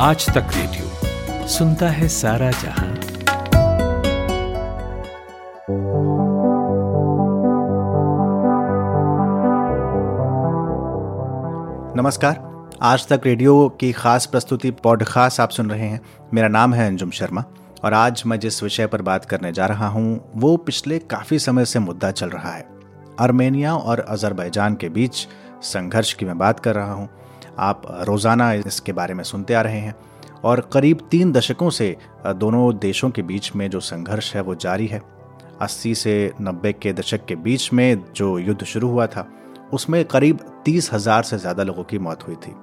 आज तक रेडियो सुनता है सारा जहाँ। नमस्कार, आज तक रेडियो की खास प्रस्तुति पॉडकास्ट आप सुन रहे हैं। मेरा नाम है अंजुम शर्मा और आज मैं जिस विषय पर बात करने जा रहा हूँ, वो पिछले काफ़ी समय से मुद्दा चल रहा है। आर्मेनिया और अजरबैजान के बीच संघर्ष की मैं बात कर रहा हूँ। आप रोज़ाना इसके बारे में सुनते आ रहे हैं। और करीब तीन दशकों से दोनों देशों के बीच में जो संघर्ष है वो जारी है। 80 से 90 के दशक के बीच में जो युद्ध शुरू हुआ था, उसमें करीब तीस हज़ार से ज़्यादा लोगों की मौत हुई थी।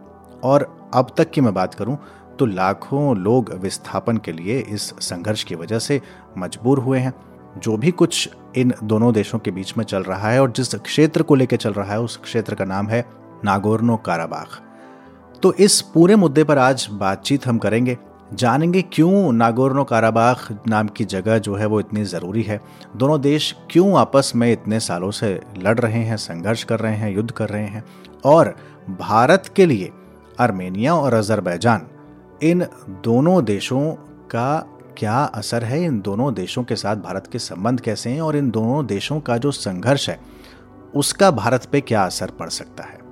और अब तक की मैं बात करूँ तो लाखों लोग विस्थापन के लिए इस संघर्ष की वजह से मजबूर हुए हैं। जो भी कुछ इन दोनों देशों के बीच में चल रहा है और जिस क्षेत्र को लेकर चल रहा है, उस क्षेत्र का नाम है नागोर्नो काराबाग तो इस पूरे मुद्दे पर आज बातचीत हम करेंगे। जानेंगे क्यों नागोर्नो काराबाग नाम की जगह जो है वो इतनी ज़रूरी है। दोनों देश क्यों आपस में इतने सालों से लड़ रहे हैं, संघर्ष कर रहे हैं, युद्ध कर रहे हैं? और भारत के लिए आर्मेनिया और अजरबैजान, इन दोनों देशों का क्या असर है? इन दोनों देशों के साथ भारत के संबंध कैसे हैं? और इन दोनों देशों का जो संघर्ष है, उसका भारत पे क्या असर पड़ सकता है?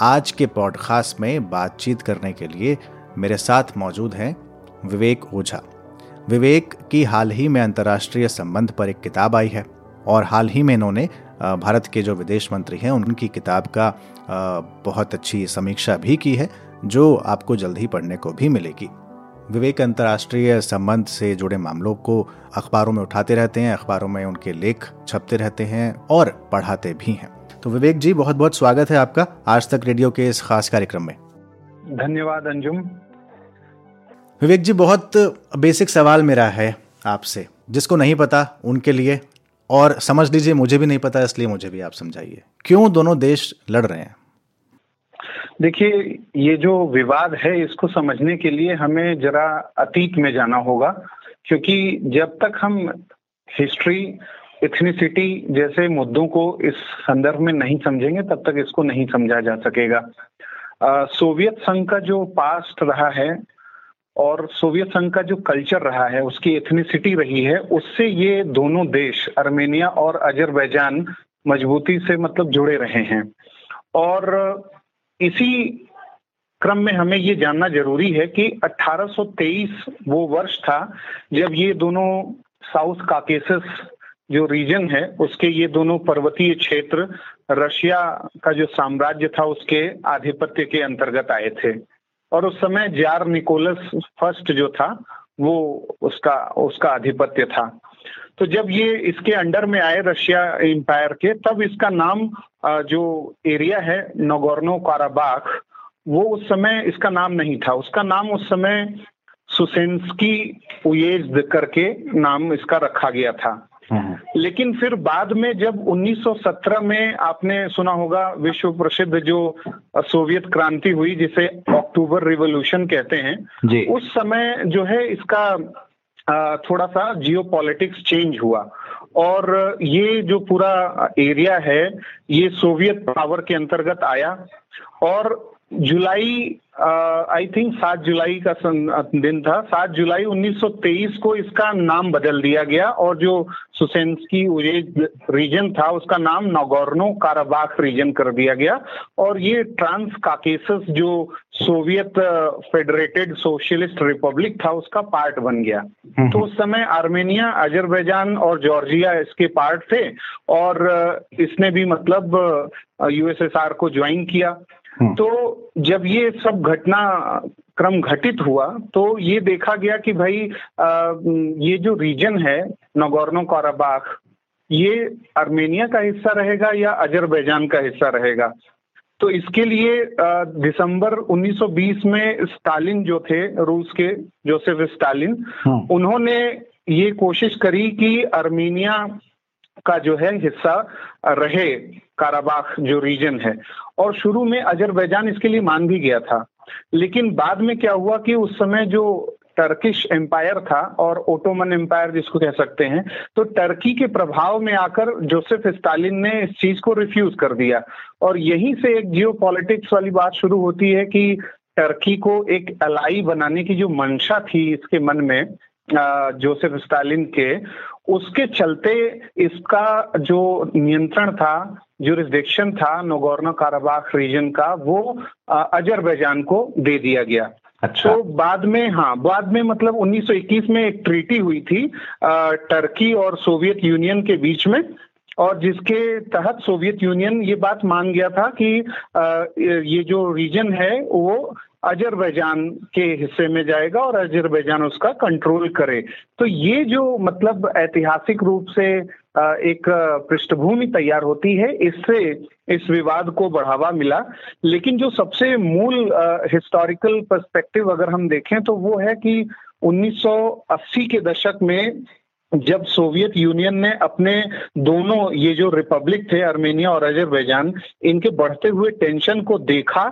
आज के पॉडकास्ट में बातचीत करने के लिए मेरे साथ मौजूद हैं विवेक ओझा। विवेक की हाल ही में अंतर्राष्ट्रीय संबंध पर एक किताब आई है और हाल ही में इन्होंने भारत के जो विदेश मंत्री हैं, उनकी किताब का बहुत अच्छी समीक्षा भी की है, जो आपको जल्द ही पढ़ने को भी मिलेगी। विवेक अंतर्राष्ट्रीय संबंध से जुड़े मामलों को अखबारों में उठाते रहते हैं, अखबारों में उनके लेख छपते रहते हैं और पढ़ाते भी हैं। तो विवेक जी बहुत बहुत स्वागत है आपका आज तक रेडियो के इस खास कार्यक्रम में। धन्यवाद अंजुम। विवेक जी बहुत बेसिक सवाल मेरा है आपसे जिसको नहीं पता उनके लिए और समझ लीजिए मुझे भी नहीं पता इसलिए मुझे भी आप समझाइए। क्यों दोनों देश लड़ रहे हैं? देखिए ये जो विवाद है इसको समझने के लिए हमें जरा अतीत में जाना होगा क्योंकि जब तक हम हिस्ट्री इथनिसिटी जैसे मुद्दों को इस संदर्भ में नहीं समझेंगे, तब तक इसको नहीं समझा जा सकेगा। सोवियत संघ का जो पास्ट रहा है और सोवियत संघ का जो कल्चर रहा है, उसकी एथनिसिटी रही है, उससे ये दोनों देश, अर्मेनिया और अजरबैजान, मजबूती से मतलब जुड़े रहे हैं। और इसी क्रम में हमें ये जानना ज़रूरी है कि 1823 वो वर्ष था जब ये दोनों साउथ काकेसस जो रीजन है, उसके ये दोनों पर्वतीय क्षेत्र रशिया का जो साम्राज्य था, उसके आधिपत्य के अंतर्गत आए थे। और उस समय जार निकोलस फ़र्स्ट जो था, वो उसका उसका आधिपत्य था। तो जब ये इसके अंडर में आए रशिया एम्पायर के, तब इसका नाम जो एरिया है नगोर्नो काराबाग वो उस समय इसका नाम नहीं था। उसका नाम उस समय सुसेंस्की उयेज करके नाम इसका रखा गया था। लेकिन फिर बाद में जब 1917 में आपने सुना होगा विश्व प्रसिद्ध जो सोवियत क्रांति हुई जिसे अक्टूबर रिवोल्यूशन कहते हैं उस समय जो है इसका थोड़ा सा जियो पॉलिटिक्स चेंज हुआ। और ये जो पूरा एरिया है ये सोवियत पावर के अंतर्गत आया। और जुलाई आई थिंक सात जुलाई का दिन था सात जुलाई 1923 को इसका नाम बदल दिया गया और जो सुसेंस्की रीजन था उसका नाम नागोर्नो काराबाख रीजन कर दिया गया और ये ट्रांस काकेसस जो सोवियत फेडरेटेड सोशलिस्ट रिपब्लिक था उसका पार्ट बन गया हम्म। तो उस समय आर्मेनिया अजरबैजान और जॉर्जिया इसके पार्ट थे और इसने भी मतलब यूएसएसआर को ज्वाइन किया। तो जब ये सब घटना क्रम घटित हुआ तो ये देखा गया कि भाई आ, ये जो रीजन है नगोर्नो काराबाख ये आर्मेनिया का हिस्सा रहेगा या अजरबैजान का हिस्सा रहेगा? तो इसके लिए दिसंबर 1920 में स्टालिन जो थे रूस के जोसेफ स्टालिन हाँ। उन्होंने ये कोशिश करी कि आर्मेनिया का जो है हिस्सा रहे। काराबाख जो रीजन है। और शुरू में अजरबैजान इसके लिए मान भी गया था। लेकिन बाद में क्या हुआ कि उस समय जो टर्किश एम्पायर था और ओटोमन एम्पायर जिसको कह सकते हैं तो टर्की के प्रभाव में आकर जोसेफ स्टालिन ने इस चीज़ को रिफ्यूज कर दिया। और यहीं से एक जियो वाली बात शुरू होती है कि टर्की को एक अलाई बनाने की जो मंशा थी इसके मन में जोसेफ स्टालिन के उसके चलते इसका जो नियंत्रण था जो जुरिस्डिक्शन था नोगोर्नो काराबाख रीजन का वो अजरबैजान को दे दिया गया। अच्छा। तो बाद में हाँ बाद में मतलब 1921 में एक ट्रीटी हुई थी टर्की और सोवियत यूनियन के बीच में और जिसके तहत सोवियत यूनियन ये बात मान गया था कि ये जो रीजन है वो अजरबैजान के हिस्से में जाएगा और अजरबैजान उसका कंट्रोल करे। तो ये जो मतलब ऐतिहासिक रूप से एक पृष्ठभूमि तैयार होती है, इससे इस विवाद को बढ़ावा मिला। लेकिन जो सबसे मूल हिस्टोरिकल पर्सपेक्टिव अगर हम देखें तो वो है कि 1980 के दशक में जब सोवियत यूनियन ने अपने दोनों ये जो रिपब्लिक थे, अर्मेनिया और अजरबैजान, इनके बढ़ते हुए टेंशन को देखा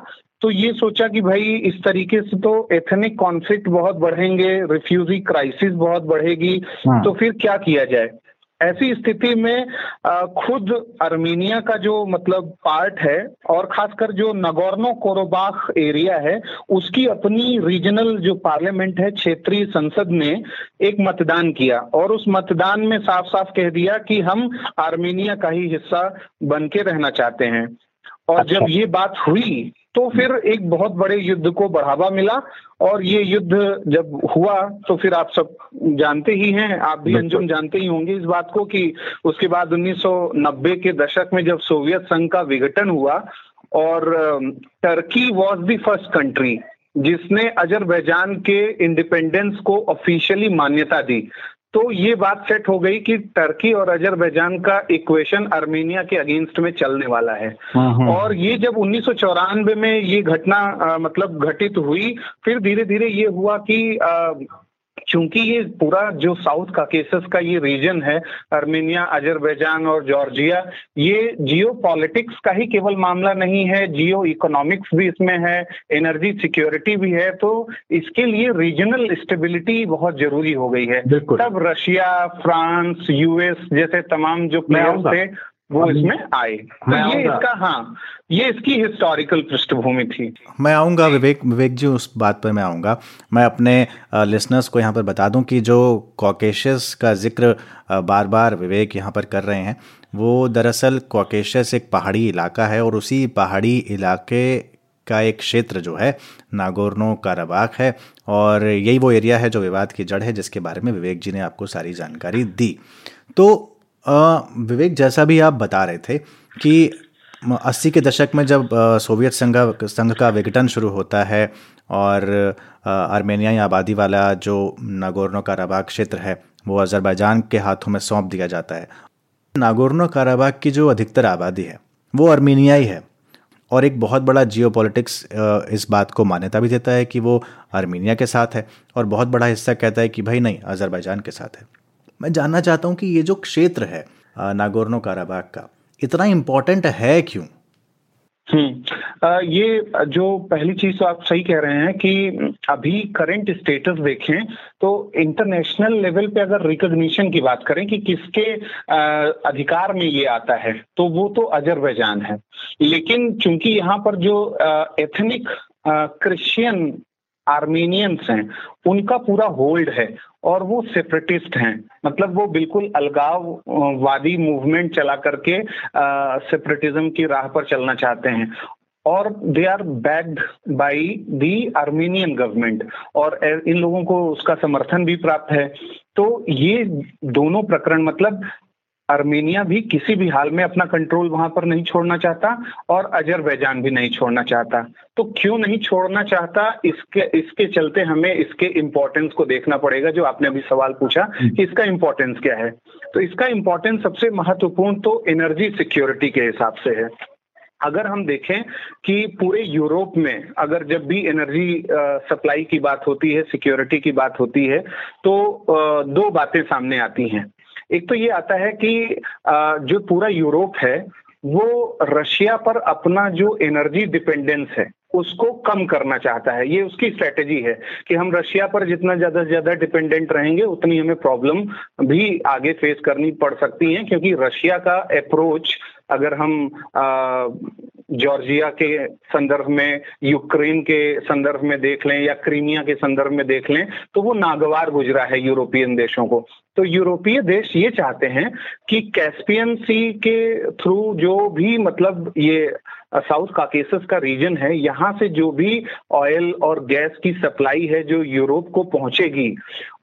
तो ये सोचा कि भाई इस तरीके से तो एथनिक कॉन्फ्लिक्ट बहुत बढ़ेंगे रिफ्यूजी क्राइसिस बहुत बढ़ेगी हाँ। तो फिर क्या किया जाए ऐसी स्थिति में खुद अर्मीनिया का जो मतलब पार्ट है और खासकर जो नगोर्नो कोरोबाख एरिया है उसकी अपनी रीजनल जो पार्लियामेंट है क्षेत्रीय संसद ने एक मतदान किया और उस मतदान में साफ़ साफ़ कह दिया कि हम आर्मेनिया का ही हिस्सा बन के रहना चाहते हैं और अच्छा। जब ये बात हुई तो फिर एक बहुत बड़े युद्ध को बढ़ावा मिला और ये युद्ध जब हुआ तो फिर आप सब जानते ही हैं आप भी अंजुम जानते ही होंगे इस बात को कि उसके बाद 1990 के दशक में जब सोवियत संघ का विघटन हुआ और Turkey was the first country जिसने अजरबैजान के इंडिपेंडेंस को ऑफिशियली मान्यता दी। तो ये बात सेट हो गई कि टर्की और अजरबैजान का इक्वेशन आर्मेनिया के अगेंस्ट में चलने वाला है हाँ, हाँ। और ये जब उन्नीस सौ चौरानवे में ये घटना मतलब घटित हुई फिर धीरे धीरे ये हुआ कि क्योंकि ये पूरा जो साउथ का केसेस का ये रीजन है अर्मेनिया अजरबैजान और जॉर्जिया ये जियो पॉलिटिक्स का ही केवल मामला नहीं है जियो इकोनॉमिक्स भी इसमें है एनर्जी सिक्योरिटी भी है तो इसके लिए रीजनल स्टेबिलिटी बहुत ज़रूरी हो गई है। तब रशिया फ्रांस यूएस जैसे तमाम जो प्लेयर्स थे वो इसमें आए। तो ये इसका हाँ ये इसकी हिस्टोरिकल पृष्ठभूमि थी। मैं आऊँगा विवेक विवेक जी उस बात पर मैं आऊँगा। मैं अपने लिसनर्स को यहाँ पर बता दूँ कि जो कॉकेशस का ज़िक्र बार बार विवेक यहाँ पर कर रहे हैं वो दरअसल कॉकेशस एक पहाड़ी इलाका है और उसी पहाड़ी इलाके का एक क्षेत्र जो है नागोर्नो काराबाख है और यही वो एरिया है जो विवाद की जड़ है जिसके बारे में विवेक जी ने आपको सारी जानकारी दी। तो विवेक, जैसा भी आप बता रहे थे कि अस्सी के दशक में जब सोवियत संघ संघ का विघटन शुरू होता है और आर्मेनियाई आबादी वाला जो नागोर्नो काराबाग क्षेत्र है, वो अज़रबैजान के हाथों में सौंप दिया जाता है। नागोर्नो काराबाग की जो अधिकतर आबादी है, वो अर्मीनियाई है और एक बहुत बड़ा जियो इस बात को मान्यता भी देता है कि वो आर्मीनिया के साथ है और बहुत बड़ा हिस्सा कहता है कि भाई नहीं अज़रबैजान के साथ है। मैं जानना चाहता हूँ कि ये जो क्षेत्र है नागोर्नो काराबाग का, इतना इम्पोर्टेंट है क्यों? हम्म। ये जो पहली चीज़ तो आप सही कह रहे हैं कि अभी करंट स्टेटस देखें तो इंटरनेशनल लेवल पे अगर रिकॉग्निशन की बात करें कि किसके अधिकार में ये आता है तो वो तो अजरबैजान है। लेकिन चूँकि यहाँ पर जो एथनिक क्रिश्चियन आर्मीनियंस हैं, उनका पूरा होल्ड है और वो सेपरेटिस्ट हैं। मतलब वो बिल्कुल अलगाववादी मूवमेंट चला करके सेपरेटिज्म की राह पर चलना चाहते हैं। और they are backed by the Armenian government और इन लोगों को उसका समर्थन भी प्राप्त है। तो ये दोनों प्रकरण मतलब अर्मेनिया भी किसी भी हाल में अपना कंट्रोल वहाँ पर नहीं छोड़ना चाहता और अजरबैजान भी नहीं छोड़ना चाहता। तो क्यों नहीं छोड़ना चाहता? इसके इसके चलते हमें इसके इम्पोर्टेंस को देखना पड़ेगा जो आपने अभी सवाल पूछा कि इसका इम्पोर्टेंस क्या है। तो इसका इम्पोर्टेंस सबसे महत्वपूर्ण तो एनर्जी सिक्योरिटी के हिसाब से है। अगर हम देखें कि पूरे यूरोप में अगर जब भी एनर्जी सप्लाई की बात होती है सिक्योरिटी की बात होती है तो दो बातें सामने आती हैं। एक तो ये आता है कि जो पूरा यूरोप है, वो रशिया पर अपना जो एनर्जी डिपेंडेंस है, उसको कम करना चाहता है। ये उसकी स्ट्रेटेजी है कि हम रशिया पर जितना ज़्यादा से ज़्यादा डिपेंडेंट रहेंगे, उतनी हमें प्रॉब्लम भी आगे फेस करनी पड़ सकती है, क्योंकि रशिया का अप्रोच अगर हम जॉर्जिया के संदर्भ में, यूक्रेन के संदर्भ में देख लें या क्रीमिया के संदर्भ में देख लें तो वो नागवार गुजरा है यूरोपियन देशों को। तो यूरोपीय देश ये चाहते हैं कि कैस्पियन सी के थ्रू जो भी मतलब ये साउथ काकेसस का रीजन है, यहाँ से जो भी ऑयल और गैस की सप्लाई है जो यूरोप को पहुंचेगी,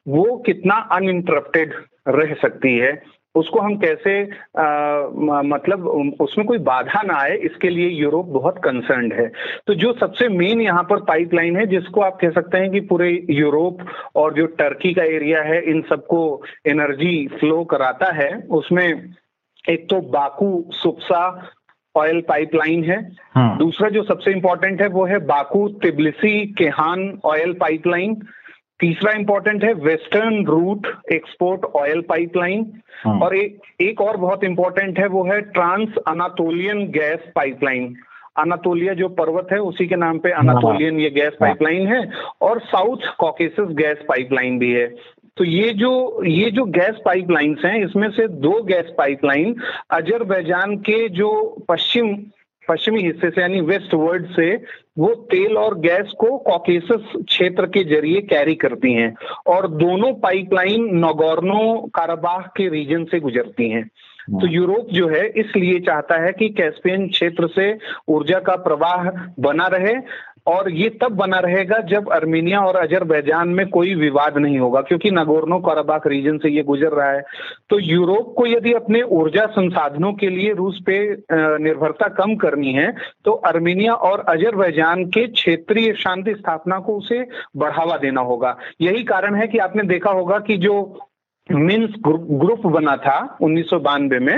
वो कितना अनइंटरप्टेड रह सकती है? उसको हम कैसे आ, मतलब उसमें कोई बाधा ना आए इसके लिए यूरोप बहुत कंसर्न है। तो जो सबसे मेन यहाँ पर पाइपलाइन है जिसको आप कह सकते हैं कि पूरे यूरोप और जो टर्की का एरिया है इन सबको एनर्जी फ्लो कराता है। उसमें एक तो बाकू सुप्सा ऑयल पाइपलाइन है। हाँ। दूसरा जो सबसे इंपॉर्टेंट है वो है Baku Tbilisi Ceyhan oil pipeline तीसरा इंपॉर्टेंट है western route export oil pipeline और एक एक और बहुत इंपॉर्टेंट है वो है trans Anatolian gas pipeline Anatolia जो पर्वत है उसी के नाम पे अनातोलियन हाँ। ये गैस पाइपलाइन है। और साउथ कॉकेसस गैस पाइपलाइन भी है। तो ये जो ये जो गैस पाइपलाइंस हैं इसमें से दो गैस पाइपलाइन अजरबैजान के जो पश्चिम पश्चिमी हिस्से से यानी वेस्ट वर्ल्ड से वो तेल और गैस को कॉकेस क्षेत्र के ज़रिए कैरी करती हैं और दोनों पाइपलाइन नगोर्नो काराबाह के रीजन से गुजरती हैं तो हाँ। यूरोप जो है इसलिए चाहता है कि कैस्पियन क्षेत्र से ऊर्जा का प्रवाह बना रहे और ये तब बना रहेगा जब अर्मीनिया और अजरबैजान में कोई विवाद नहीं होगा, क्योंकि नगोर्नो काराबाक रीजन से ये गुजर रहा है। तो यूरोप को यदि अपने ऊर्जा संसाधनों के लिए रूस पे निर्भरता कम करनी है तो अर्मीनिया और अजरबैजान के क्षेत्रीय शांति स्थापना को उसे बढ़ावा देना होगा। यही कारण है कि आपने देखा होगा कि जो मिन्स ग्रुप बना था उन्नीस में।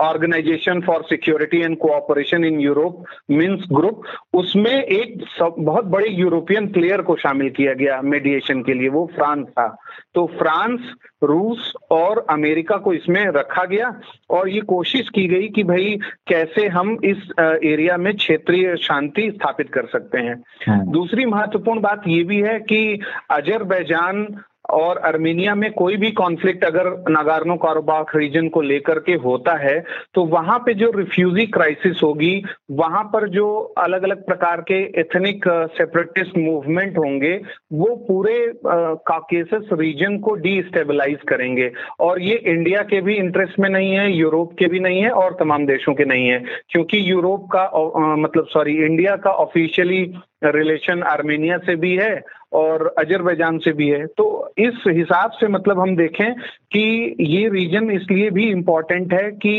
Organisation for security and cooperation in Europe Minsk group उसमें एक बहुत बड़े यूरोपियन प्लेयर को शामिल किया गया मेडिएशन के लिए वो फ्रांस था। तो फ्रांस रूस और अमेरिका को इसमें रखा गया और ये कोशिश की गई कि भाई कैसे हम इस एरिया में क्षेत्रीय शांति स्थापित कर सकते हैं। हाँ। दूसरी महत्वपूर्ण बात ये भी है कि अजरबैजान और अर्मेनिया में कोई भी कॉन्फ्लिक्ट अगर नागार्नो कारोबाख रीजन को लेकर के होता है तो वहाँ पे जो रिफ्यूजी क्राइसिस होगी, वहाँ पर जो अलग अलग प्रकार के एथनिक सेपरेटिस्ट मूवमेंट होंगे, वो पूरे काकेसस रीजन को डीस्टेबलाइज करेंगे। और ये इंडिया के भी इंटरेस्ट में नहीं है यूरोप के भी नहीं है और तमाम देशों के नहीं है। क्योंकि यूरोप का मतलब सॉरी इंडिया का ऑफिशियली रिलेशन आर्मेनिया से भी है और अजरबैजान से भी है। तो इस हिसाब से मतलब हम देखें कि ये रीजन इसलिए भी इम्पोर्टेंट है कि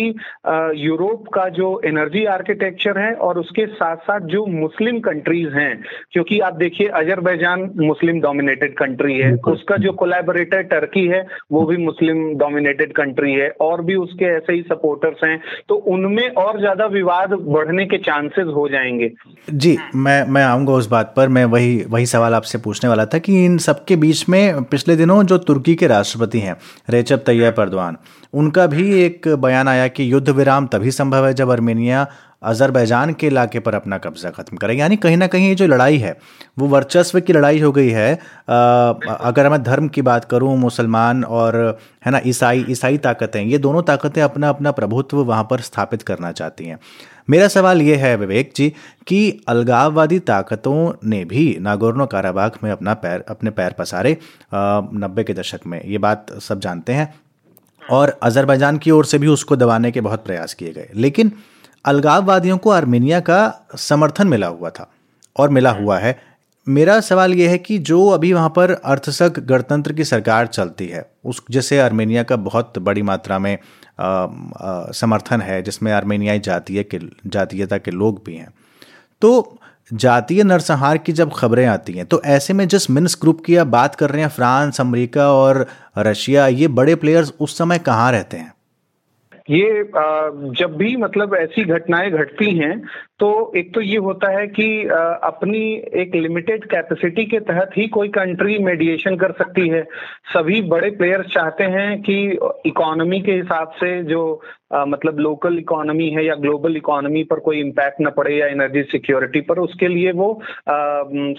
यूरोप का जो एनर्जी आर्किटेक्चर है और उसके साथ साथ जो मुस्लिम कंट्रीज़ हैं क्योंकि आप देखिए अजरबैजान मुस्लिम डोमिनेटेड कंट्री है। उसका जो कोलैबोरेटर टर्की है वो भी मुस्लिम डोमिनेटेड कंट्री है और भी उसके ऐसे ही सपोर्टर्स हैं। तो उनमें और ज़्यादा विवाद बढ़ने के चांसेस हो जाएँगे। जी मैं मैं आऊँगा उस बात पर। मैं वही वही सवाल आपसे पूछने वाला था कि इन सबके बीच में पिछले दिनों जो तुर्की के राष्ट्रपति हैं रेचप तैयब परदवान उनका भी एक बयान आया कि युद्ध विराम तभी संभव है जब अर्मेनिया अजरबैजान के इलाके पर अपना कब्जा खत्म करें। यानी कहीं ना कहीं ये जो लड़ाई है वो वर्चस्व की लड़ाई हो गई है। आ, अगर मैं धर्म की बात करूँ मुसलमान और है ना ईसाई ईसाई ताकतें ये दोनों ताकतें अपना अपना प्रभुत्व वहाँ पर स्थापित करना चाहती हैं। मेरा सवाल ये है विवेक जी कि अलगाववादी ताकतों ने भी नागोर्नो काराबाग में अपना पैर अपने पैर पसारे नब्बे के दशक में। ये बात सब जानते हैं। और अजरबैजान की ओर से भी उसको दबाने के बहुत प्रयास किए गए। लेकिन अलगाववादियों को आर्मेनिया का समर्थन मिला हुआ था और मिला हुआ है। मेरा सवाल यह है कि जो अभी वहाँ पर अर्थसक गणतंत्र की सरकार चलती है उस जैसे आर्मेनिया का बहुत बड़ी मात्रा में समर्थन है, जिसमें आर्मेनियाई जातीय के, जातीयता के लोग भी हैं। तो जातीय नरसंहार की जब खबरें आती हैं तो ऐसे में जिस मिन्स ग्रुप की आप बात कर रहे हैं, फ्रांस, अमेरिका और रशिया, ये बड़े प्लेयर्स उस समय कहाँ रहते हैं? ये जब भी मतलब ऐसी घटनाएँ घटती हैं तो एक तो ये होता है कि अपनी एक लिमिटेड कैपेसिटी के तहत ही कोई कंट्री मेडिएशन कर सकती है। सभी बड़े प्लेयर्स चाहते हैं कि इकोनॉमी के हिसाब से जो आ, मतलब लोकल इकोनॉमी है या ग्लोबल इकोनॉमी पर कोई इम्पैक्ट ना पड़े या एनर्जी सिक्योरिटी पर उसके लिए वो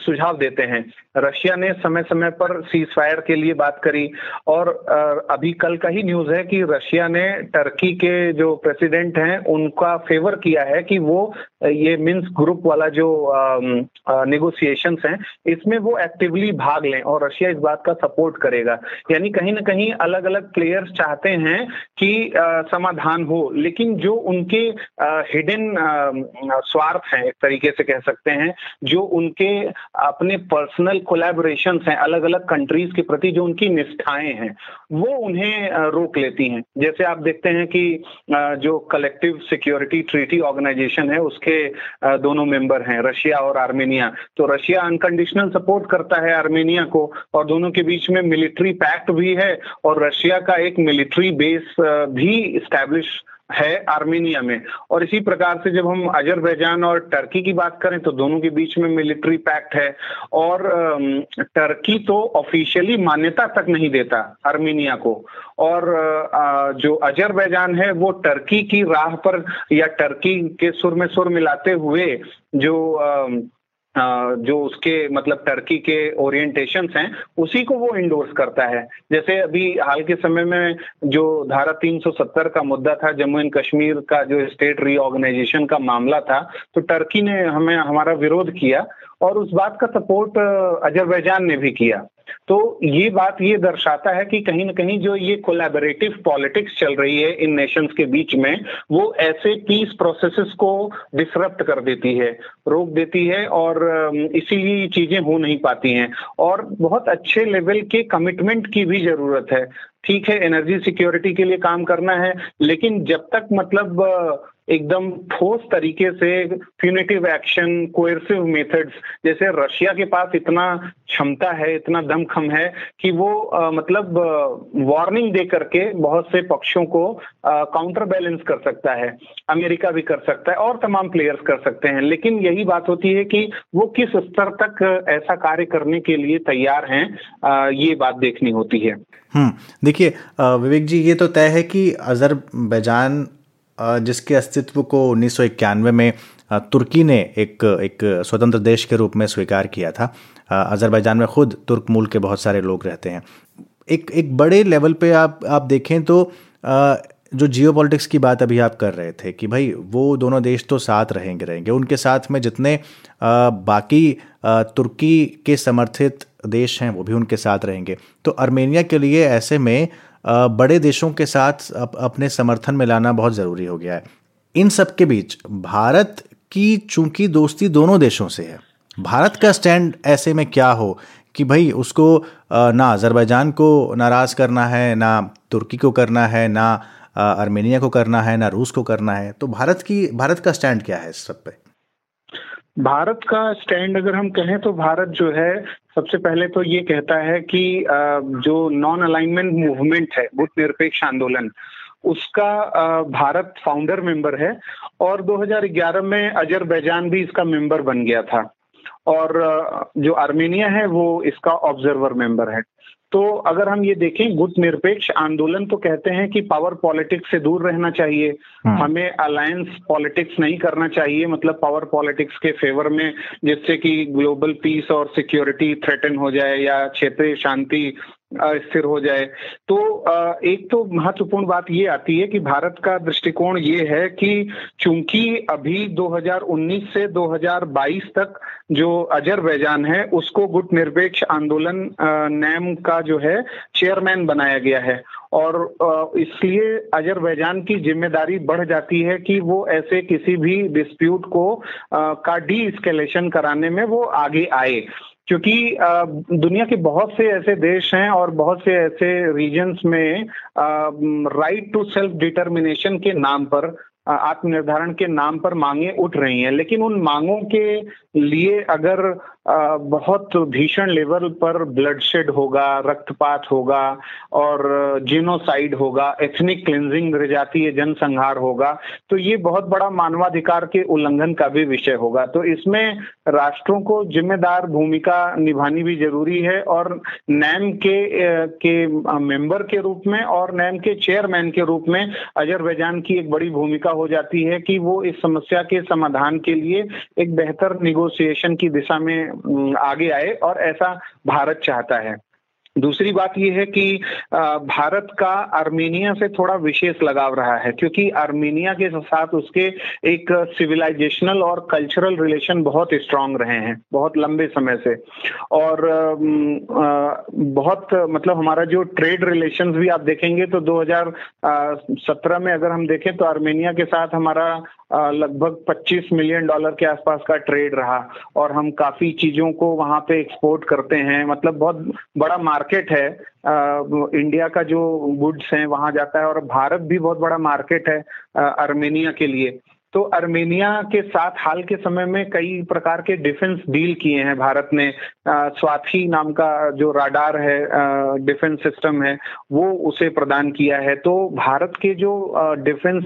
सुझाव देते हैं। रशिया ने समय समय पर सीज फायर के लिए बात करी और आ, अभी कल का ही न्यूज़ है कि रशिया ने टर्की के जो प्रेसिडेंट हैं उनका फेवर किया है कि वो ये मिन्स ग्रुप वाला जो नेगोशिएशंस हैं, इसमें वो एक्टिवली भाग लें और रशिया इस बात का सपोर्ट करेगा। यानी कहीं ना कहीं अलग अलग प्लेयर्स चाहते हैं कि समाधान हो, लेकिन जो उनके हिडन स्वार्थ हैं, एक तरीके से कह सकते हैं, जो उनके अपने पर्सनल कोलेबोरेशन हैं अलग अलग कंट्रीज़ के प्रति जो उनकी निष्ठाएँ हैं, वो उन्हें रोक लेती हैं। जैसे आप देखते हैं कि जो कलेक्टिव सिक्योरिटी ट्रीटी ऑर्गेनाइजेशन है, उसके दोनों मेंबर हैं, रशिया और आर्मेनिया। तो रशिया अनकंडीशनल सपोर्ट करता है आर्मेनिया को और दोनों के बीच में मिलिट्री पैक्ट भी है और रशिया का एक मिलिट्री बेस भी स्टैब्लिश है आर्मेनिया में। और इसी प्रकार से जब हम अजरबैजान और टर्की की बात करें तो दोनों के बीच में मिलिट्री पैक्ट है। और टर्की तो ऑफिशियली मान्यता तक नहीं देता आर्मेनिया को। और जो अजरबैजान है, वो टर्की की राह पर या टर्की के सुर में सुर मिलाते हुए जो जो उसके मतलब टर्की के ओरिएंटेशन हैं, उसी को वो इंडोर्स करता है। जैसे अभी हाल के समय में जो धारा 370 का मुद्दा था, जम्मू एंड कश्मीर का जो स्टेट रीऑर्गेनाइजेशन का मामला था तो टर्की ने हमें, हमारा विरोध किया और उस बात का सपोर्ट अजरबैजान ने भी किया। तो ये बात ये दर्शाता है कि कहीं ना कहीं जो ये कोलैबोरेटिव पॉलिटिक्स चल रही है इन नेशंस के बीच में, वो ऐसे पीस प्रोसेसेस को डिसरप्ट कर देती है, रोक देती है और इसीलिए ये चीज़ें हो नहीं पाती हैं। और बहुत अच्छे लेवल के कमिटमेंट की भी ज़रूरत है। ठीक है एनर्जी सिक्योरिटी के लिए काम करना है लेकिन जब तक मतलब एकदम ठोस तरीके से फ्यूनेटिव एक्शन कोयरसिव मेथड्स जैसे रशिया के पास इतना क्षमता है इतना दमखम है कि वो आ, मतलब वार्निंग दे करके बहुत से पक्षों को काउंटर बैलेंस कर सकता है अमेरिका भी कर सकता है और तमाम प्लेयर्स कर सकते हैं। लेकिन यही बात होती है कि वो किस स्तर तक ऐसा कार्य करने के लिए तैयार हैं आ, ये बात देखनी होती है। देखिए विवेक जी, ये तो तय है कि अजरबैजान जिसके अस्तित्व को उन्नीस सौ इक्यानवे में तुर्की ने एक एक स्वतंत्र देश के रूप में स्वीकार किया था। अजरबैजान में खुद तुर्क मूल के बहुत सारे लोग रहते हैं। एक एक बड़े लेवल पे आप आप देखें तो जो जियो पॉलिटिक्स की बात अभी आप कर रहे थे कि भाई, वो दोनों देश तो साथ रहेंगे रहेंगे। उनके साथ में जितने बाकी तुर्की के समर्थित देश हैं, वो भी उनके साथ रहेंगे। तो आर्मेनिया के लिए ऐसे में बड़े देशों के साथ अपने समर्थन में लाना बहुत ज़रूरी हो गया है। इन सब के बीच, भारत की चूँकि दोस्ती दोनों देशों से है, भारत का स्टैंड ऐसे में क्या हो कि भाई उसको ना अजरबैजान को नाराज़ करना है, ना तुर्की को करना है, ना आर्मेनिया को करना है, ना रूस को करना है तो भारत की, भारत का स्टैंड क्या है इस सब पे? भारत का स्टैंड अगर हम कहें तो भारत जो है, सबसे पहले तो ये कहता है कि जो नॉन अलाइनमेंट मूवमेंट है बुद्ध निरपेक्ष आंदोलन, उसका भारत फाउंडर मेंबर है और 2011 में अजरबैजान भी इसका मेंबर बन गया था और जो आर्मेनिया है वो इसका ऑब्जर्वर मेंबर है। तो अगर हम ये देखें गुट निरपेक्ष आंदोलन तो कहते हैं कि पावर पॉलिटिक्स से दूर रहना चाहिए हाँ। हमें अलायंस पॉलिटिक्स नहीं करना चाहिए मतलब पावर पॉलिटिक्स के फेवर में जिससे कि ग्लोबल पीस और सिक्योरिटी थ्रेटन हो जाए या क्षेत्रीय शांति स्थिर हो जाए। तो एक तो महत्वपूर्ण बात ये आती है कि भारत का दृष्टिकोण ये है कि चूँकि अभी 2019 से 2022 तक जो अजरबैजान है, उसको गुट निरपेक्ष आंदोलन नैम का जो है, चेयरमैन बनाया गया है। और इसलिए अजरबैजान की ज़िम्मेदारी बढ़ जाती है कि वो ऐसे किसी भी डिस्प्यूट को का डी कराने में वो आगे आए। क्योंकि दुनिया के बहुत से ऐसे देश हैं और बहुत से ऐसे रीजन्स में राइट टू सेल्फ डिटर्मिनेशन के नाम पर आत्मनिर्धारण के नाम पर मांगे उठ रही हैं। लेकिन उन मांगों के लिए अगर बहुत भीषण लेवल पर ब्लडशेड होगा, रक्तपात होगा और जीनोसाइड होगा, एथनिक क्लिनजिंग जातीय जनसंहार होगा तो ये बहुत बड़ा मानवाधिकार के उल्लंघन का भी विषय होगा। तो इसमें राष्ट्रों को जिम्मेदार भूमिका निभानी भी ज़रूरी है और नैम के के मेंबर के रूप में और नैम के चेयरमैन के रूप में अजरबैजान की एक बड़ी भूमिका हो जाती है कि वो इस समस्या के समाधान के लिए एक बेहतर निगोसिएशन की दिशा में आगे आए और ऐसा भारत चाहता है। दूसरी बात यह है कि भारत का आर्मेनिया से थोड़ा विशेष लगाव रहा है, क्योंकि आर्मेनिया के साथ उसके एक सिविलाइजेशनल और कल्चरल रिलेशन बहुत स्ट्रांग रहे हैं, बहुत लंबे समय से। और बहुत मतलब हमारा जो ट्रेड रिलेशन भी आप देखेंगे तो 2017 में अगर हम देखें तो आर्मेनिया के साथ हमारा लगभग 25 मिलियन डॉलर के आसपास का ट्रेड रहा और हम काफ़ी चीज़ों को वहाँ पे एक्सपोर्ट करते हैं मतलब बहुत बड़ा है इंडिया का जो गुड्स है, वहाँ जाता है और भारत भी बहुत बड़ा मार्केट है आर्मेनिया के लिए। तो अर्मेनिया के साथ हाल के समय में कई प्रकार के डिफेंस डील किए हैं। भारत ने स्वाथी नाम का जो राडार है डिफेंस सिस्टम है, वो उसे प्रदान किया है। तो भारत के जो डिफेंस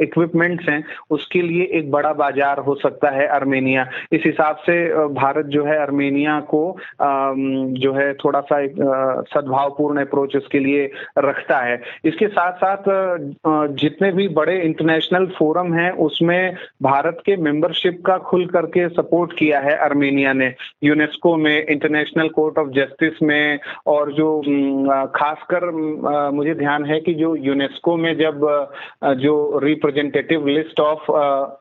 इक्विपमेंट्स हैं, उसके लिए एक बड़ा बाज़ार हो सकता है अर्मेनिया। इस हिसाब से भारत जो है अर्मेनिया को जो है थोड़ा सा एक सद्भावपूर्ण अप्रोच इसके लिए रखता है। इसके साथ साथ जितने भी बड़े इंटरनेशनल फोरम हैं उस उसमें भारत के मेंबरशिप का खुल करके सपोर्ट किया है अर्मेनिया ने। यूनेस्को में इंटरनेशनल कोर्ट ऑफ़ जस्टिस में, और जो खासकर मुझे ध्यान है कि जो यूनेस्को में जब जो representative list of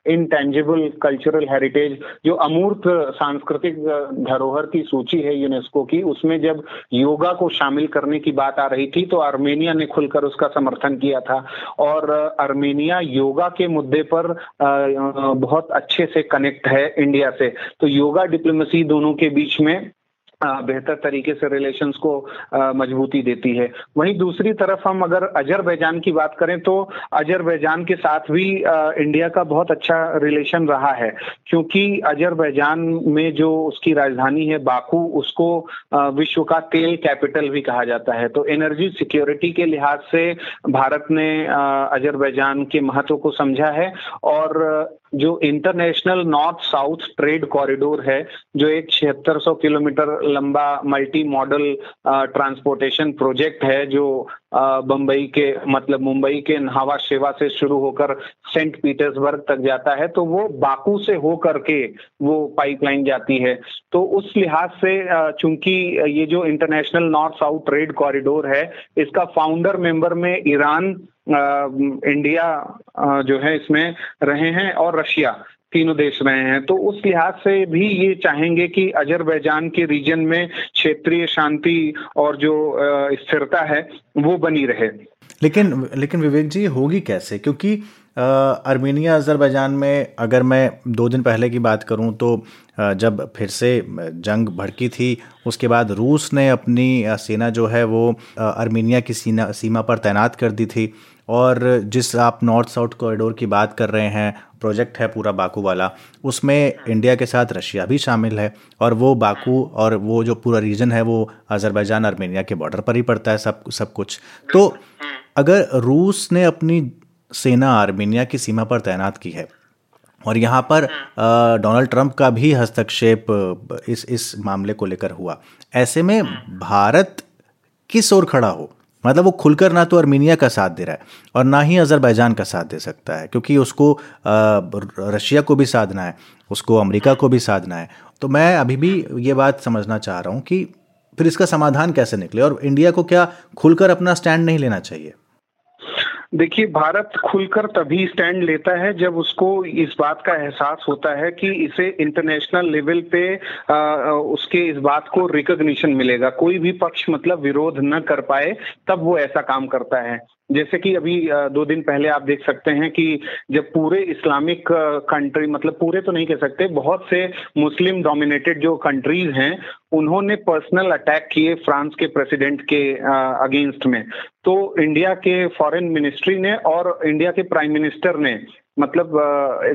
intangible cultural heritage जो अमूर्त सांस्कृतिक धरोहर की सूची है यूनेस्को की, उसमें जब योगा को शामिल करने की बात आ रही थी तो आर्मेनिया ने खुलकर उसका समर्थन किया था। और आर्मेनिया योगा के मुद्दे पर बहुत अच्छे से कनेक्ट है इंडिया से। तो योगा डिप्लोमेसी दोनों के बीच में बेहतर तरीके से रिलेशंस को मजबूती देती है। वहीं दूसरी तरफ़ हम अगर अजरबैजान की बात करें तो अजरबैजान के साथ भी इंडिया का बहुत अच्छा रिलेशन रहा है। क्योंकि अजरबैजान में जो उसकी राजधानी है बाकू, उसको विश्व का तेल कैपिटल भी कहा जाता है। तो एनर्जी सिक्योरिटी के लिहाज से भारत ने अजरबैजान के महत्व को समझा है और जो international north south trade corridor है, जो एक छिहत्तर किलोमीटर लंबा मल्टी मॉडल ट्रांसपोर्टेशन प्रोजेक्ट है, जो बम्बई के मतलब मुंबई के नहावा शेवा से शुरू होकर सेंट पीटर्सबर्ग तक जाता है तो वो बाकू से हो करके वो पाइपलाइन जाती है। तो उस लिहाज से चूँकि ये जो international north south trade corridor है, इसका फाउंडर मेंबर में ईरान इंडिया जो है इसमें रहे हैं और रशिया तीनों देश रहे हैं। तो उस लिहाज से भी ये चाहेंगे कि अजरबैजान के रीजन में क्षेत्रीय शांति और जो स्थिरता है, वो बनी रहे। लेकिन लेकिन विवेक जी, होगी कैसे? क्योंकि अर्मेनिया अजरबैजान में अगर मैं दो दिन पहले की बात करूँ तो जब फिर से जंग भड़की थी, उसके बाद रूस ने अपनी सेना जो है वो अर्मेनिया की सीना, सीमा पर तैनात कर दी थी। और जिस आप नॉर्थ साउथ कॉरिडोर की बात कर रहे हैं, प्रोजेक्ट है पूरा बाकू वाला, उसमें इंडिया के साथ रशिया भी शामिल है। और वो बाकू और वो जो पूरा रीजन है, वो अजरबैजान, आर्मेनिया के बॉर्डर पर ही पड़ता है सब सब कुछ। तो अगर रूस ने अपनी सेना आर्मेनिया की सीमा पर तैनात की है। और यहाँ पर डोनाल्ड ट्रंप का भी हस्तक्षेप इस इस मामले को लेकर हुआ। ऐसे में भारत किस ओर खड़ा हो? मतलब वो खुलकर ना तो अर्मीनिया का साथ दे रहा है और ना ही अजरबैजान का साथ दे सकता है क्योंकि उसको रशिया को भी साधना है उसको अमेरिका को भी साधना है। तो मैं अभी भी ये बात समझना चाह रहा हूँ कि फिर इसका समाधान कैसे निकले और इंडिया को क्या खुलकर अपना स्टैंड नहीं लेना चाहिए? देखिए भारत खुलकर तभी स्टैंड लेता है जब उसको इस बात का एहसास होता है कि इसे इंटरनेशनल लेवल पे आ, उसके इस बात को रिकॉग्निशन मिलेगा। कोई भी पक्ष मतलब विरोध न कर पाए तब वो ऐसा काम करता है। जैसे कि अभी दो दिन पहले आप देख सकते हैं कि जब पूरे इस्लामिक कंट्री मतलब पूरे तो नहीं कह सकते, बहुत से मुस्लिम डोमिनेटेड जो कंट्रीज़ हैं, उन्होंने पर्सनल अटैक किए फ्रांस के प्रेसिडेंट के अगेंस्ट में। तो इंडिया के फॉरेन मिनिस्ट्री ने और इंडिया के प्राइम मिनिस्टर ने मतलब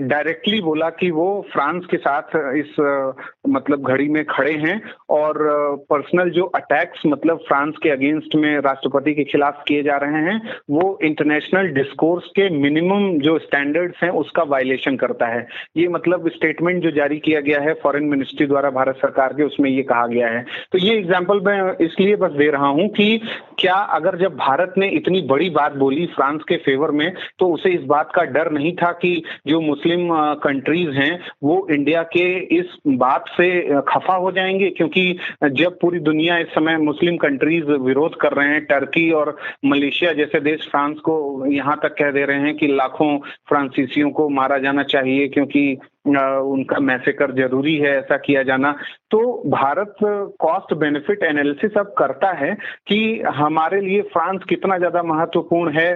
डायरेक्टली बोला कि वो फ्रांस के साथ इस मतलब घड़ी में खड़े हैं और पर्सनल जो अटैक्स मतलब फ्रांस के अगेंस्ट में राष्ट्रपति के खिलाफ किए जा रहे हैं, वो इंटरनेशनल डिस्कोर्स के मिनिमम जो स्टैंडर्ड्स हैं, उसका वायलेशन करता है। ये मतलब स्टेटमेंट जो जारी किया गया है फॉरेन मिनिस्ट्री द्वारा भारत सरकार के, उसमें ये कहा गया है। तो ये एग्ज़ाम्पल मैं इसलिए बस दे रहा हूँ कि क्या अगर जब भारत ने इतनी बड़ी बात बोली फ्रांस के फेवर में तो उसे इस बात का डर नहीं था कि जो मुस्लिम कंट्रीज़ हैं, वो इंडिया के इस बात से खफा हो जाएँगे क्योंकि जब पूरी दुनिया इस समय मुस्लिम कंट्रीज़ विरोध कर रहे हैं टर्की और मलेशिया जैसे देश फ्रांस को यहाँ तक कह दे रहे हैं कि लाखों फ्रांसीसियों को मारा जाना चाहिए क्योंकि उनका मैसेकर ज़रूरी है, ऐसा किया जाना। तो भारत कॉस्ट बेनिफिट एनालिसिस अब करता है कि हमारे लिए फ्रांस कितना ज़्यादा महत्वपूर्ण है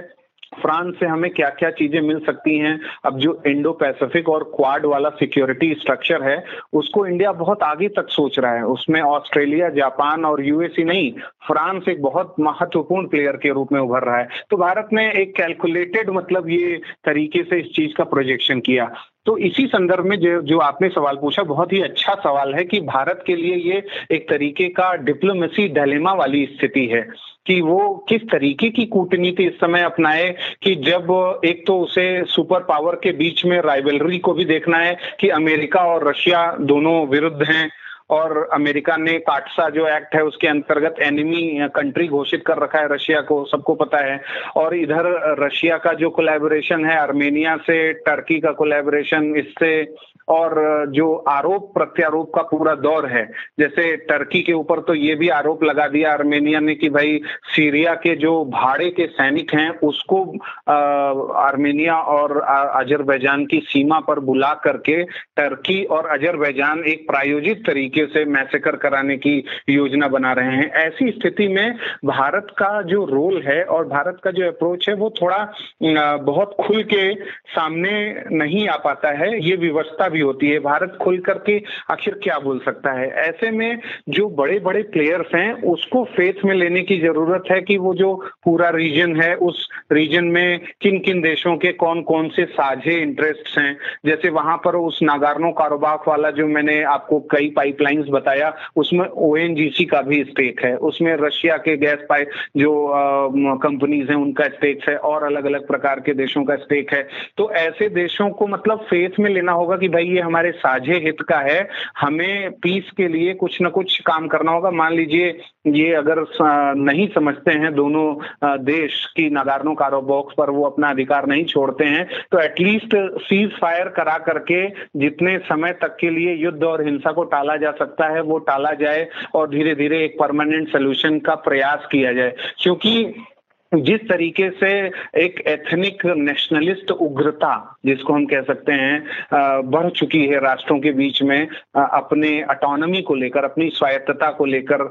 फ्रांस से हमें क्या क्या चीज़ें मिल सकती हैं? अब जो इंडो पैसिफिक और क्वाड वाला सिक्योरिटी स्ट्रक्चर है, उसको इंडिया बहुत आगे तक सोच रहा है। उसमें ऑस्ट्रेलिया, जापान और यूएसए नहीं, फ्रांस एक बहुत महत्वपूर्ण प्लेयर के रूप में उभर रहा है। तो भारत ने एक कैलकुलेटेड मतलब ये तरीके से इस चीज़ का प्रोजेक्शन किया। तो इसी संदर्भ में जो जो आपने सवाल पूछा, बहुत ही अच्छा सवाल है कि भारत के लिए ये एक तरीके का डिप्लोमेसी डलेमा वाली स्थिति है कि वो किस तरीके की कूटनीति इस समय अपनाए कि जब एक तो उसे सुपर पावर के बीच में राइवलरी को भी देखना है कि अमेरिका और रशिया दोनों विरुद्ध हैं। और अमेरिका ने काटसा जो एक्ट है, उसके अंतर्गत एनिमी कंट्री घोषित कर रखा है रशिया को, सबको पता है। और इधर रशिया का जो कोलैबोरेशन है आर्मेनिया से टर्की का कोलैबोरेशन इससे और जो आरोप, प्रत्यारोप का पूरा दौर है। जैसे टर्की के ऊपर तो ये भी आरोप लगा दिया आर्मेनिया ने कि भाई, सीरिया के जो भाड़े के सैनिक हैं, उसको आर्मेनिया और अजरबैजान की सीमा पर बुला करके टर्की और अजरबैजान एक प्रायोजित तरीके से मैसेकर कराने की योजना बना रहे हैं। ऐसी स्थिति में भारत का जो रोल है और भारत का जो अप्रोच है, वो थोड़ा बहुत खुल के सामने नहीं आ पाता है। ये व्यवस्था भी होती है। भारत खुल करके आखिर क्या बोल सकता है? ऐसे में जो बड़े बड़े प्लेयर्स हैं, उसको फेथ में लेने की ज़रूरत है कि वो जो पूरा रीजन है, उस रीजन में किन किन देशों के कौन कौन से साझे इंटरेस्ट हैं। जैसे वहाँ पर उस नागार्नो कारोबार वाला जो मैंने आपको कई पाइपलाइंस बताया, उसमें ओ का भी स्टेक है। उसमें रशिया के गैस पाइप जो कंपनीज़ हैं, उनका स्टेक है और अलग अलग प्रकार के देशों का स्टेक है। तो ऐसे देशों को मतलब फेथ में लेना होगा कि भाई ये हमारे साझे हित का है। हमें पीस के लिए कुछ ना कुछ काम करना होगा। मान लीजिए, ये अगर नहीं समझते हैं दोनों देश की नगारनो कारो बॉक्स पर वो अपना अधिकार नहीं छोड़ते हैं तो एटलीस्ट सीज फायर करा करके जितने समय तक के लिए युद्ध और हिंसा को टाला जा सकता है, वो टाला जाए और धीरे धीरे एक परमानेंट सोल्यूशन का प्रयास किया जाए। क्योंकि जिस तरीके से एक एथनिक नेशनलिस्ट उग्रता जिसको हम कह सकते हैं बढ़ चुकी है राष्ट्रों के बीच में अपने अटोनमी को लेकर अपनी स्वायत्तता को लेकर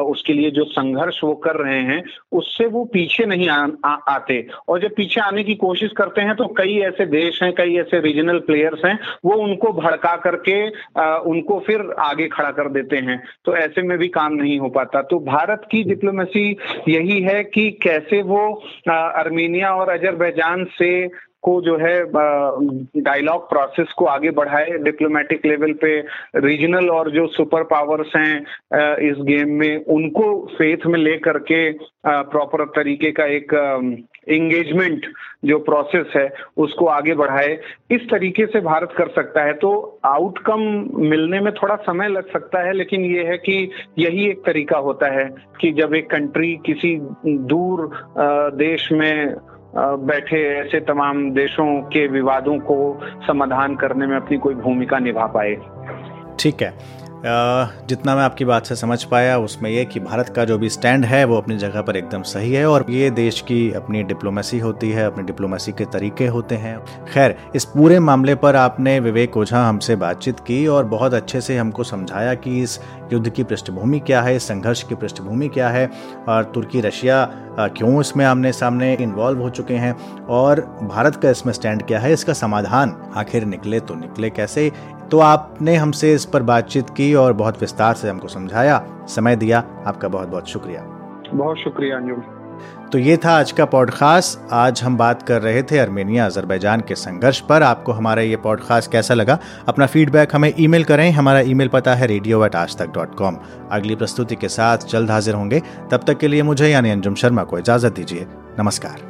उसके लिए जो संघर्ष वो कर रहे हैं उससे वो पीछे नहीं आ, आ, आते। और जब पीछे आने की कोशिश करते हैं तो कई ऐसे देश हैं कई ऐसे रीजनल प्लेयर्स हैं वो उनको भड़का करके उनको फिर आगे खड़ा कर देते हैं। तो ऐसे में भी काम नहीं हो पाता। तो भारत की डिप्लोमेसी यही है कि कैसे वो अर्मीनिया और अजरबैजान से को जो है डायलॉग प्रोसेस को आगे बढ़ाए डिप्लोमेटिक लेवल पे रीजनल और जो सुपर पावर्स हैं इस गेम में, उनको फेथ में ले करके प्रॉपर तरीके का एक एंगेजमेंट जो प्रोसेस है, उसको आगे बढ़ाए। इस तरीके से भारत कर सकता है। तो आउटकम मिलने में थोड़ा समय लग सकता है, लेकिन ये है कि यही एक तरीका होता है कि जब एक कंट्री किसी दूर देश में बैठे ऐसे तमाम देशों के विवादों को समाधान करने में अपनी कोई भूमिका निभा पाए। ठीक है। जितना मैं आपकी बात से समझ पाया, उसमें यह कि भारत का जो भी स्टैंड है, वो अपनी जगह पर एकदम सही है और ये देश की अपनी डिप्लोमेसी होती है, अपनी डिप्लोमेसी के तरीके होते हैं। खैर, इस पूरे मामले पर आपने विवेक ओझा हमसे बातचीत की और बहुत अच्छे से हमको समझाया कि इस युद्ध की पृष्ठभूमि क्या है संघर्ष की पृष्ठभूमि क्या है और तुर्की, रशिया क्यों इसमें आमने सामने इन्वॉल्व हो चुके हैं और भारत का इसमें स्टैंड क्या है, इसका समाधान आखिर निकले तो निकले कैसे? तो आपने हमसे इस पर बातचीत की और बहुत विस्तार से हमको समझाया समय दिया आपका बहुत बहुत शुक्रिया। बहुत शुक्रिया अंजुम तो ये था आज का पॉडकास्ट। आज हम बात कर रहे थे अर्मेनिया अजरबैजान के संघर्ष पर। आपको हमारा ये पॉडकास्ट कैसा लगा? अपना फीडबैक हमें ईमेल करें। हमारा ईमेल पता है रेडियो एट आज तक डॉट कॉम अगली प्रस्तुति के साथ जल्द हाजिर होंगे। तब तक के लिए मुझे यानी अंजुम शर्मा को इजाज़त दीजिए। नमस्कार।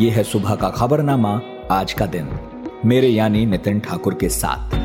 ये है सुबह का खबरनामा आज का दिन। मेरे यानी नितिन ठाकुर के साथ।